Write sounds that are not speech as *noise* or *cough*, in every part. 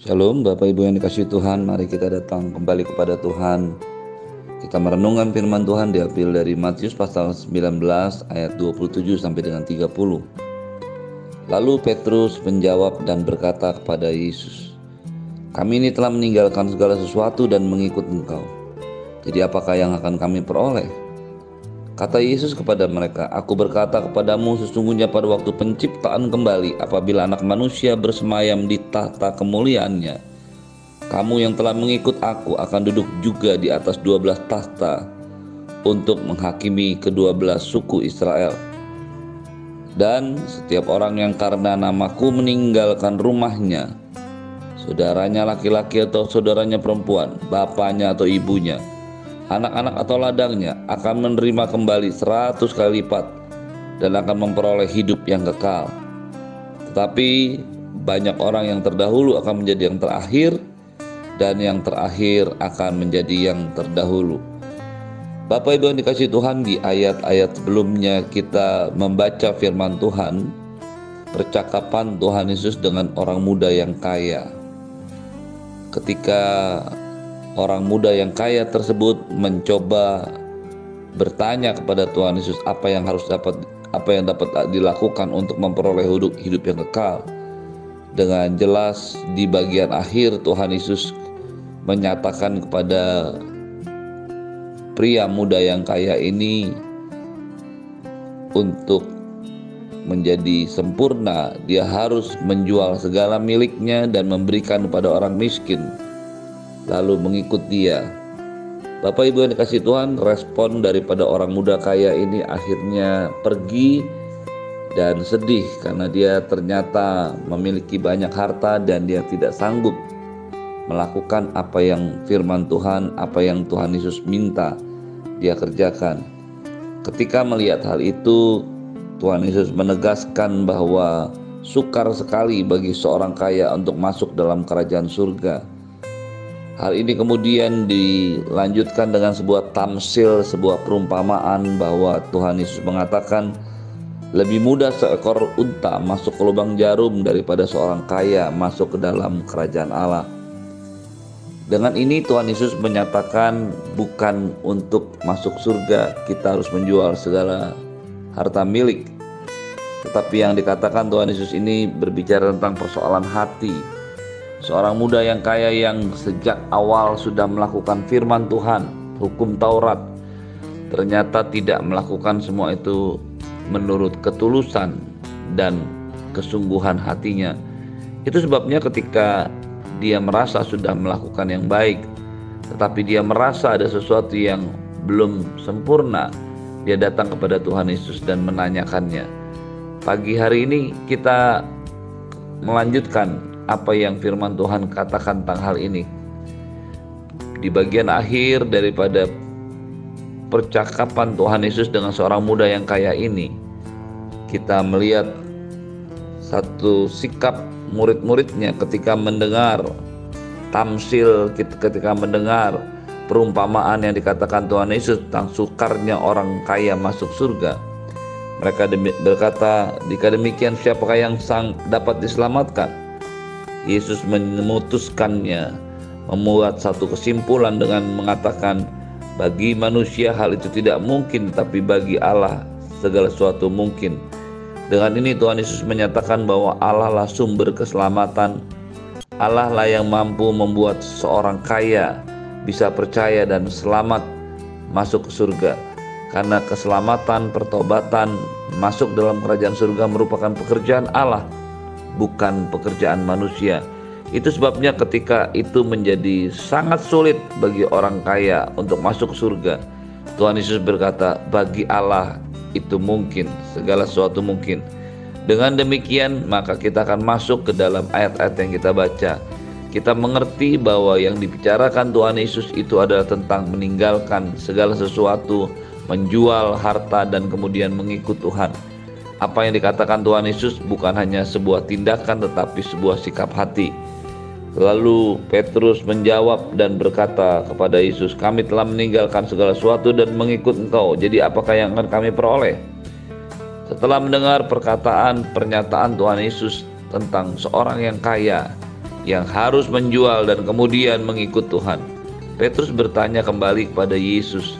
Shalom Bapak Ibu yang dikasih Tuhan Mari kita datang kembali kepada Tuhan. Kita merenungkan firman Tuhan diambil dari Matius pasal 19 ayat 27 sampai dengan 30 Lalu Petrus menjawab dan berkata kepada Yesus Kami ini telah meninggalkan segala sesuatu dan mengikut engkau. Jadi apakah yang akan kami peroleh? Kata Yesus kepada mereka, Aku berkata kepadamu sesungguhnya pada waktu penciptaan kembali apabila anak manusia bersemayam di tahta kemuliaannya. Kamu yang telah mengikut aku akan duduk juga di atas dua belas tahta untuk menghakimi kedua belas suku Israel. Dan setiap orang yang karena namaku meninggalkan rumahnya, saudaranya laki-laki atau saudaranya perempuan, bapaknya atau ibunya, anak-anak atau ladangnya akan menerima kembali seratus kali lipat dan akan memperoleh hidup yang kekal. Tetapi banyak orang yang terdahulu akan menjadi yang terakhir dan yang terakhir akan menjadi yang terdahulu. Bapak Ibu yang dikasih Tuhan di ayat-ayat sebelumnya kita membaca firman Tuhan percakapan Tuhan Yesus dengan orang muda yang kaya. Ketika orang muda yang kaya tersebut mencoba bertanya kepada Tuhan Yesus apa yang harus dapat apa yang dapat dilakukan untuk memperoleh hidup hidup yang kekal. Dengan jelas di bagian akhir Tuhan Yesus menyatakan kepada pria muda yang kaya ini untuk menjadi sempurna dia harus menjual segala miliknya dan memberikan kepada orang miskin lalu mengikut dia. Bapak Ibu yang dikasih Tuhan, respon daripada orang muda kaya ini akhirnya pergi dan sedih karena dia ternyata memiliki banyak harta dan dia tidak sanggup melakukan apa yang firman Tuhan, apa yang Tuhan Yesus minta dia kerjakan. Ketika melihat hal itu, Tuhan Yesus menegaskan bahwa sukar sekali bagi seorang kaya untuk masuk dalam kerajaan surga Hal ini kemudian dilanjutkan dengan sebuah tamsil, sebuah perumpamaan bahwa Tuhan Yesus mengatakan lebih mudah seekor unta masuk ke lubang jarum daripada seorang kaya masuk ke dalam kerajaan Allah. Dengan ini Tuhan Yesus menyatakan bukan untuk masuk surga kita harus menjual segala harta milik. Tetapi yang dikatakan Tuhan Yesus ini berbicara tentang persoalan hati, seorang muda yang kaya yang sejak awal sudah melakukan firman Tuhan, hukum Taurat, ternyata tidak melakukan semua itu menurut ketulusan dan kesungguhan hatinya. Itu sebabnya ketika dia merasa sudah melakukan yang baik, tetapi dia merasa ada sesuatu yang belum sempurna, dia datang kepada Tuhan Yesus dan menanyakannya. Pagi hari ini kita melanjutkan apa yang firman Tuhan katakan tentang hal ini. Di bagian akhir daripada percakapan Tuhan Yesus dengan seorang muda yang kaya ini, kita melihat satu sikap murid-muridnya ketika mendengar tamsil, ketika mendengar perumpamaan yang dikatakan Tuhan Yesus tentang sukarnya orang kaya masuk surga. Mereka berkata, jika demikian siapakah yang sang dapat diselamatkan? Yesus memutuskannya membuat satu kesimpulan dengan mengatakan bagi manusia hal itu tidak mungkin tapi bagi Allah segala sesuatu mungkin. Dengan ini Tuhan Yesus menyatakan bahwa Allah lah sumber keselamatan. Allah lah yang mampu membuat seorang kaya bisa percaya dan selamat masuk ke surga. Karena keselamatan, pertobatan, masuk dalam kerajaan surga merupakan pekerjaan Allah bukan pekerjaan manusia. Itu sebabnya ketika itu menjadi sangat sulit bagi orang kaya untuk masuk surga. Tuhan Yesus berkata, bagi Allah itu mungkin, segala sesuatu mungkin. Dengan demikian, maka kita akan masuk ke dalam ayat-ayat yang kita baca. Kita mengerti bahwa yang dibicarakan Tuhan Yesus itu adalah tentang meninggalkan segala sesuatu, menjual harta dan kemudian mengikut Tuhan. Apa yang dikatakan Tuhan Yesus bukan hanya sebuah tindakan tetapi sebuah sikap hati. Lalu Petrus menjawab dan berkata kepada Yesus, "Kami telah meninggalkan segala sesuatu dan mengikut Engkau. Jadi apakah yang akan kami peroleh?" Setelah mendengar perkataan pernyataan Tuhan Yesus tentang seorang yang kaya yang harus menjual dan kemudian mengikut Tuhan. Petrus bertanya kembali kepada Yesus,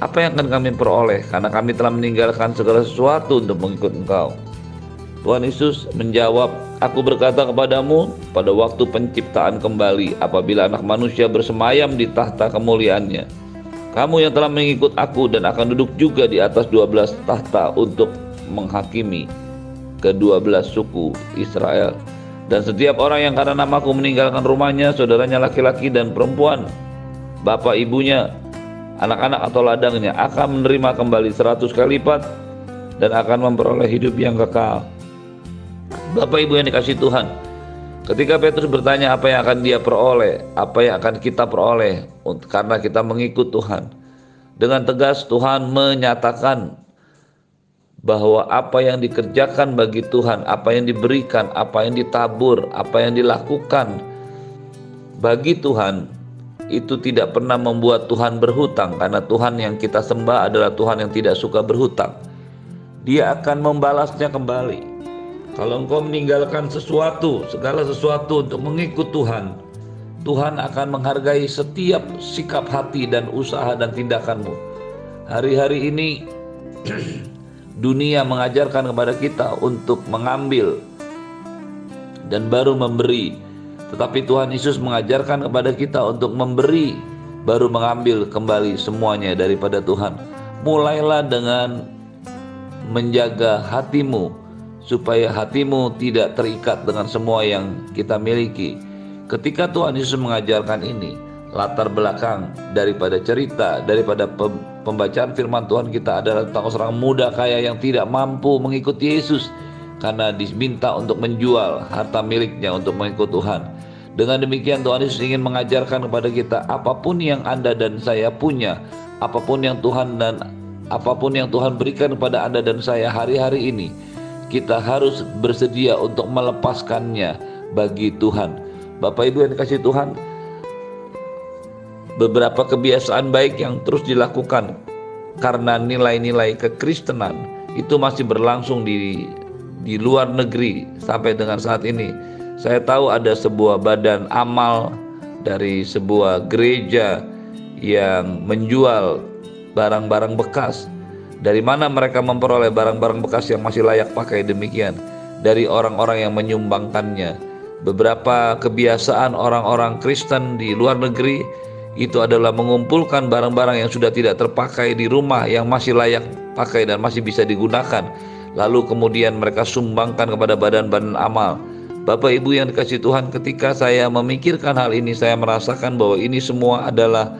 "Apa yang akan kami peroleh karena kami telah meninggalkan segala sesuatu untuk mengikut Engkau?" Tuhan Yesus menjawab, Aku berkata kepadamu, pada waktu penciptaan kembali, apabila anak manusia bersemayam di tahta kemuliaannya, kamu yang telah mengikut aku dan akan duduk juga di atas dua belas tahta untuk menghakimi kedua belas suku Israel. Dan setiap orang yang karena namaku meninggalkan rumahnya, saudaranya laki-laki dan perempuan, bapak ibunya, anak-anak atau ladangnya akan menerima kembali seratus kali lipat dan akan memperoleh hidup yang kekal. Bapak Ibu yang dikasih Tuhan, ketika Petrus bertanya apa yang akan dia peroleh, apa yang akan kita peroleh karena kita mengikut Tuhan. Dengan tegas Tuhan menyatakan bahwa apa yang dikerjakan bagi Tuhan, apa yang diberikan, apa yang ditabur, apa yang dilakukan bagi Tuhan itu tidak pernah membuat Tuhan berhutang karena Tuhan yang kita sembah adalah Tuhan yang tidak suka berhutang. Dia akan membalasnya kembali. Kalau engkau meninggalkan sesuatu, segala sesuatu untuk mengikut Tuhan, Tuhan akan menghargai setiap sikap hati dan usaha dan tindakanmu. Hari-hari ini *clears throat* dunia mengajarkan kepada kita untuk mengambil dan baru memberi. Tetapi Tuhan Yesus mengajarkan kepada kita untuk memberi baru mengambil kembali semuanya daripada Tuhan. Mulailah dengan menjaga hatimu supaya hatimu tidak terikat dengan semua yang kita miliki. Ketika Tuhan Yesus mengajarkan ini, latar belakang daripada cerita, daripada pembacaan firman Tuhan kita adalah tentang seorang muda kaya yang tidak mampu mengikuti Yesus karena diminta untuk menjual harta miliknya untuk mengikut Tuhan. Dengan demikian Tuhan Yesus ingin mengajarkan kepada kita apa pun yang Anda dan saya punya, apa pun yang Tuhan dan apa pun yang Tuhan berikan kepada Anda dan saya hari-hari ini, kita harus bersedia untuk melepaskannya bagi Tuhan. Bapak Ibu yang dikasih Tuhan, beberapa kebiasaan baik yang terus dilakukan karena nilai-nilai kekristenan itu masih berlangsung di di luar negeri sampai dengan saat ini. Saya tahu ada sebuah badan amal dari sebuah gereja yang menjual barang-barang bekas dari mana mereka memperoleh barang-barang bekas yang masih layak pakai demikian? Dari orang-orang yang menyumbangkannya. Beberapa kebiasaan orang-orang Kristen di luar negeri itu adalah mengumpulkan barang-barang yang sudah tidak terpakai di rumah yang masih layak pakai dan masih bisa digunakan. Lalu kemudian mereka sumbangkan kepada badan-badan amal. Bapak Ibu yang dikasih Tuhan, ketika saya memikirkan hal ini, saya merasakan bahwa ini semua adalah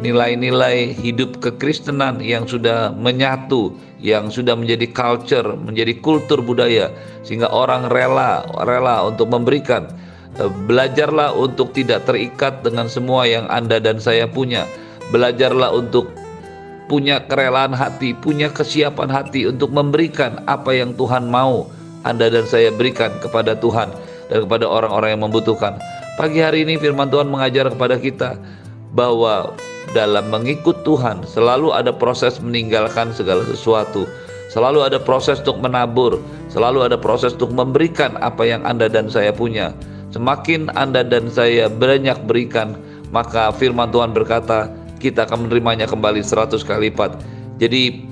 nilai-nilai hidup kekristenan yang sudah menyatu, yang sudah menjadi culture, menjadi kultur budaya sehingga orang rela rela untuk memberikan. Eh, belajarlah untuk tidak terikat dengan semua yang Anda dan saya punya. Belajarlah untuk punya kerelaan hati, punya kesiapan hati untuk memberikan apa yang Tuhan mau Anda dan saya berikan kepada Tuhan dan kepada orang-orang yang membutuhkan. Pagi hari ini firman Tuhan mengajar kepada kita bahwa dalam mengikut Tuhan selalu ada proses meninggalkan segala sesuatu. Selalu ada proses untuk menabur, selalu ada proses untuk memberikan apa yang Anda dan saya punya. Semakin Anda dan saya banyak berikan, maka firman Tuhan berkata, kita akan menerimanya kembali seratus kali lipat. Jadi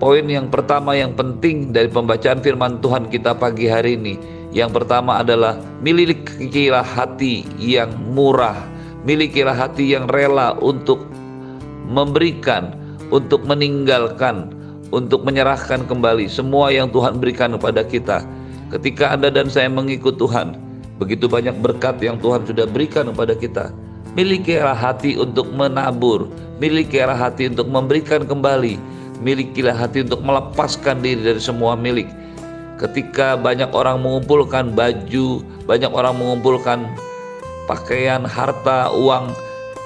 poin yang pertama yang penting dari pembacaan firman Tuhan kita pagi hari ini, yang pertama adalah milikilah hati yang murah Milikilah hati yang rela untuk memberikan, untuk meninggalkan, untuk menyerahkan kembali semua yang Tuhan berikan kepada kita. Ketika Anda dan saya mengikut Tuhan, begitu banyak berkat yang Tuhan sudah berikan kepada kita. Milikilah hati untuk menabur, milikilah hati untuk memberikan kembali, milikilah hati untuk melepaskan diri dari semua milik. Ketika banyak orang mengumpulkan baju, banyak orang mengumpulkan pakaian, harta, uang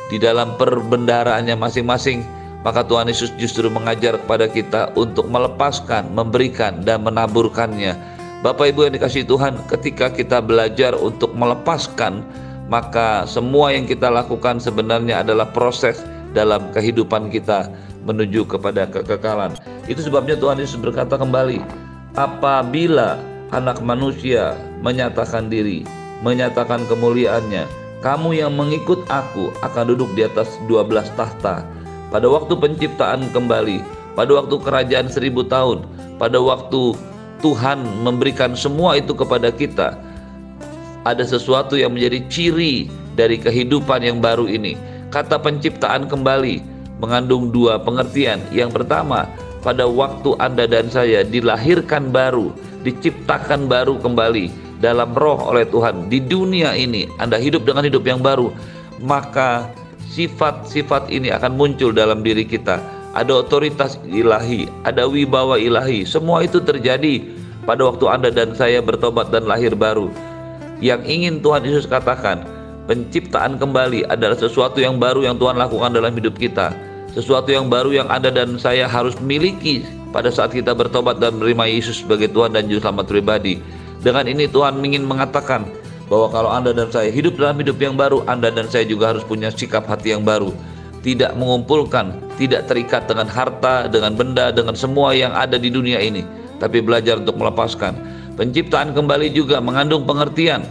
di dalam perbendaharaannya masing-masing, maka Tuhan Yesus justru mengajar kepada kita untuk melepaskan, memberikan, dan menaburkannya. Bapak Ibu yang dikasih Tuhan, ketika kita belajar untuk melepaskan, maka semua yang kita lakukan sebenarnya adalah proses dalam kehidupan kita menuju kepada kekekalan. Itu sebabnya Tuhan Yesus berkata kembali, apabila anak manusia menyatakan diri, menyatakan kemuliaannya. Kamu yang mengikut aku akan duduk di atas 12 tahta. Pada waktu penciptaan kembali, pada waktu kerajaan seribu tahun, pada waktu Tuhan memberikan semua itu kepada kita, ada sesuatu yang menjadi ciri dari kehidupan yang baru ini. Kata penciptaan kembali mengandung dua pengertian. Yang pertama, pada waktu Anda dan saya dilahirkan baru, diciptakan baru kembali dalam roh oleh Tuhan di dunia ini, Anda hidup dengan hidup yang baru, maka sifat-sifat ini akan muncul dalam diri kita. Ada otoritas ilahi, ada wibawa ilahi. Semua itu terjadi pada waktu Anda dan saya bertobat dan lahir baru. Yang ingin Tuhan Yesus katakan, penciptaan kembali adalah sesuatu yang baru yang Tuhan lakukan dalam hidup kita sesuatu yang baru yang Anda dan saya harus miliki pada saat kita bertobat dan menerima Yesus sebagai Tuhan dan Juru Selamat pribadi. Dengan ini Tuhan ingin mengatakan bahwa kalau Anda dan saya hidup dalam hidup yang baru, Anda dan saya juga harus punya sikap hati yang baru. Tidak mengumpulkan, tidak terikat dengan harta, dengan benda, dengan semua yang ada di dunia ini, tapi belajar untuk melepaskan. Penciptaan kembali juga mengandung pengertian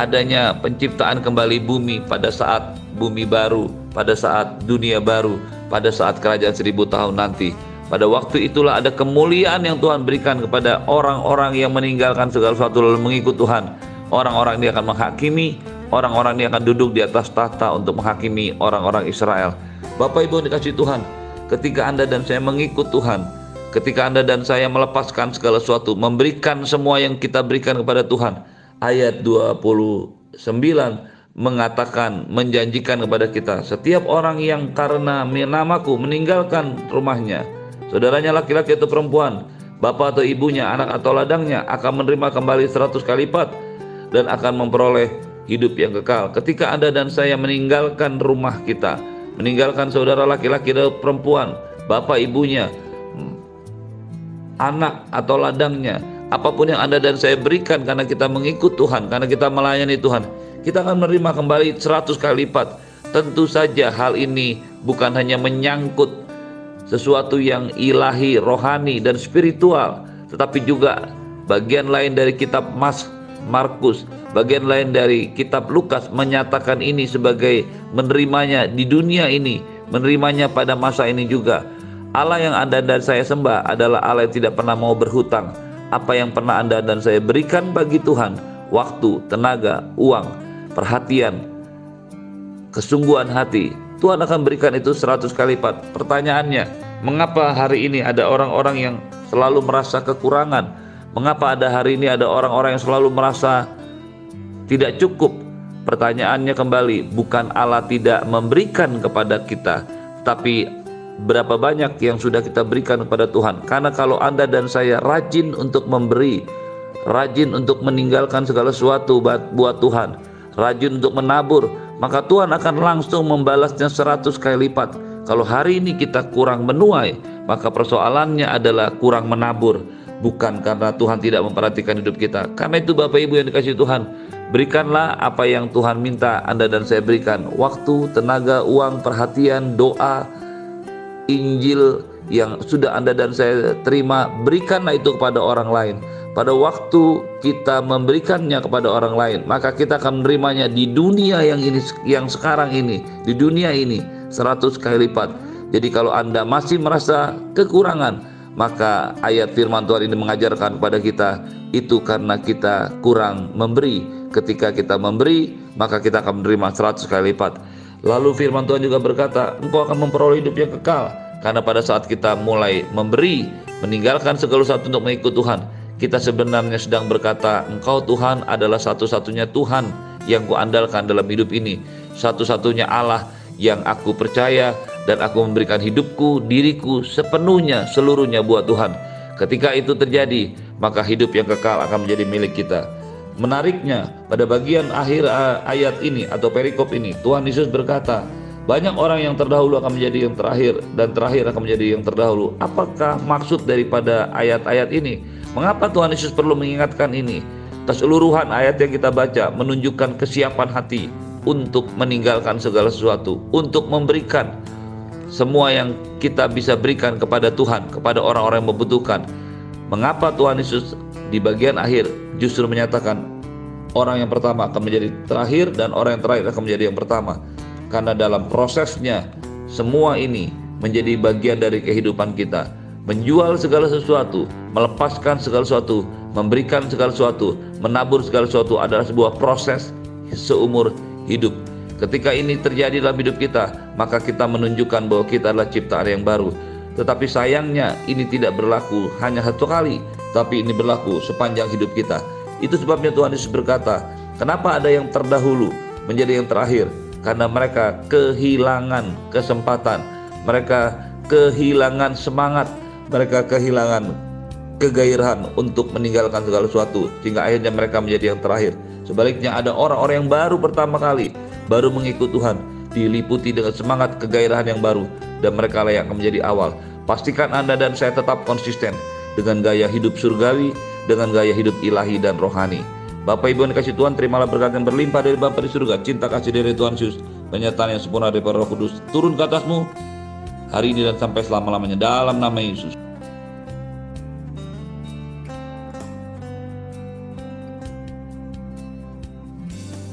adanya penciptaan kembali bumi pada saat bumi baru, pada saat dunia baru, pada saat kerajaan seribu tahun nanti. Pada waktu itulah ada kemuliaan yang Tuhan berikan kepada orang-orang yang meninggalkan segala sesuatu lalu mengikut Tuhan. Orang-orang ini akan menghakimi, orang-orang ini akan duduk di atas tahta untuk menghakimi orang-orang Israel. Bapak Ibu dikasih Tuhan, ketika Anda dan saya mengikut Tuhan, ketika Anda dan saya melepaskan segala sesuatu, memberikan semua yang kita berikan kepada Tuhan, ayat 29 mengatakan menjanjikan kepada kita setiap orang yang karena namaku meninggalkan rumahnya saudaranya laki-laki atau perempuan bapak atau ibunya anak atau ladangnya akan menerima kembali seratus kali lipat dan akan memperoleh hidup yang kekal. Ketika anda dan saya meninggalkan rumah kita meninggalkan saudara laki-laki atau perempuan bapak ibunya anak atau ladangnya apa pun yang anda dan saya berikan karena kita mengikut Tuhan karena kita melayani Tuhan kita akan menerima kembali 100 kali lipat. Tentu saja hal ini bukan hanya menyangkut sesuatu yang ilahi, rohani, dan spiritual, tetapi juga bagian lain dari kitab Mas Markus, bagian lain dari kitab Lukas menyatakan ini sebagai menerimanya di dunia ini, menerimanya pada masa ini juga. Allah yang Anda dan saya sembah adalah Allah yang tidak pernah mau berhutang. Apa yang pernah Anda dan saya berikan bagi Tuhan, waktu, tenaga, uang, perhatian, kesungguhan hati, Tuhan akan berikan itu seratus kali lipat. Pertanyaannya, mengapa hari ini ada orang-orang yang selalu merasa kekurangan? Mengapa ada hari ini ada orang-orang yang selalu merasa tidak cukup? Pertanyaannya kembali, bukan Allah tidak memberikan kepada kita, tapi berapa banyak yang sudah kita berikan kepada Tuhan. Karena kalau Anda dan saya rajin untuk memberi, rajin untuk meninggalkan segala sesuatu buat Tuhan, rajin untuk menabur, maka Tuhan akan langsung membalasnya seratus kali lipat. Kalau hari ini kita kurang menuai, maka persoalannya adalah kurang menabur, bukan karena Tuhan tidak memperhatikan hidup kita. Karena itu Bapak Ibu yang dikasih Tuhan, berikanlah apa yang Tuhan minta Anda dan saya berikan. Waktu, tenaga, uang, perhatian, doa, Injil yang sudah Anda dan saya terima, berikanlah itu kepada orang lain pada waktu kita memberikannya kepada orang lain, maka kita akan menerimanya di dunia yang ini yang sekarang ini, di dunia ini 100 kali lipat. Jadi kalau Anda masih merasa kekurangan, maka ayat firman Tuhan ini mengajarkan kepada kita itu karena kita kurang memberi. Ketika kita memberi, maka kita akan menerima 100 kali lipat. Lalu firman Tuhan juga berkata, engkau akan memperoleh hidup yang kekal. Karena pada saat kita mulai memberi, meninggalkan segala sesuatu untuk mengikut Tuhan, kita sebenarnya sedang berkata, Engkau Tuhan adalah satu-satunya Tuhan yang kuandalkan dalam hidup ini. Satu-satunya Allah yang aku percaya dan aku memberikan hidupku, diriku sepenuhnya, seluruhnya buat Tuhan. Ketika itu terjadi, maka hidup yang kekal akan menjadi milik kita. Menariknya, pada bagian akhir ayat ini atau perikop ini, Tuhan Yesus berkata, banyak orang yang terdahulu akan menjadi yang terakhir dan terakhir akan menjadi yang terdahulu. Apakah maksud daripada ayat-ayat ini? Mengapa Tuhan Yesus perlu mengingatkan ini? Keseluruhan ayat yang kita baca menunjukkan kesiapan hati untuk meninggalkan segala sesuatu, untuk memberikan semua yang kita bisa berikan kepada Tuhan, kepada orang-orang yang membutuhkan. Mengapa Tuhan Yesus di bagian akhir justru menyatakan orang yang pertama akan menjadi terakhir dan orang yang terakhir akan menjadi yang pertama. Karena dalam prosesnya semua ini menjadi bagian dari kehidupan kita. Menjual segala sesuatu, melepaskan segala sesuatu, memberikan segala sesuatu, menabur segala sesuatu adalah sebuah proses seumur hidup. Ketika ini terjadi dalam hidup kita, maka kita menunjukkan bahwa kita adalah ciptaan yang baru. Tetapi sayangnya ini tidak berlaku hanya satu kali, tapi ini berlaku sepanjang hidup kita. Itu sebabnya Tuhan Yesus berkata, kenapa ada yang terdahulu menjadi yang terakhir? Karena mereka kehilangan kesempatan, mereka kehilangan semangat, mereka kehilangan kegairahan untuk meninggalkan segala sesuatu sehingga akhirnya mereka menjadi yang terakhir. Sebaliknya ada orang-orang yang baru pertama kali baru mengikut Tuhan diliputi dengan semangat kegairahan yang baru dan mereka layak menjadi awal. Pastikan Anda dan saya tetap konsisten dengan gaya hidup surgawi, dengan gaya hidup ilahi dan rohani. Bapak Ibu yang kasih Tuhan, terimalah berkat yang berlimpah dari Bapa di surga, cinta kasih dari Tuhan Yesus, penyertaan yang sempurna dari Roh Kudus turun ke atasmu hari ini dan sampai selama-lamanya dalam nama Yesus.